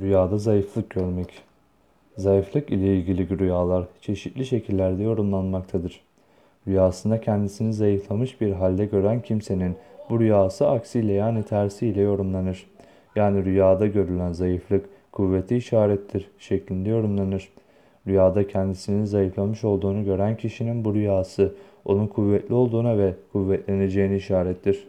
Rüyada zayıflık görmek. Zayıflık ile ilgili rüyalar çeşitli şekillerde yorumlanmaktadır. Rüyasında kendisini zayıflamış bir halde gören kimsenin bu rüyası aksiyle yani tersiyle yorumlanır. Yani rüyada görülen zayıflık kuvveti işarettir şeklinde yorumlanır. Rüyada kendisini zayıflamış olduğunu gören kişinin bu rüyası onun kuvvetli olduğuna ve kuvvetleneceğini işarettir.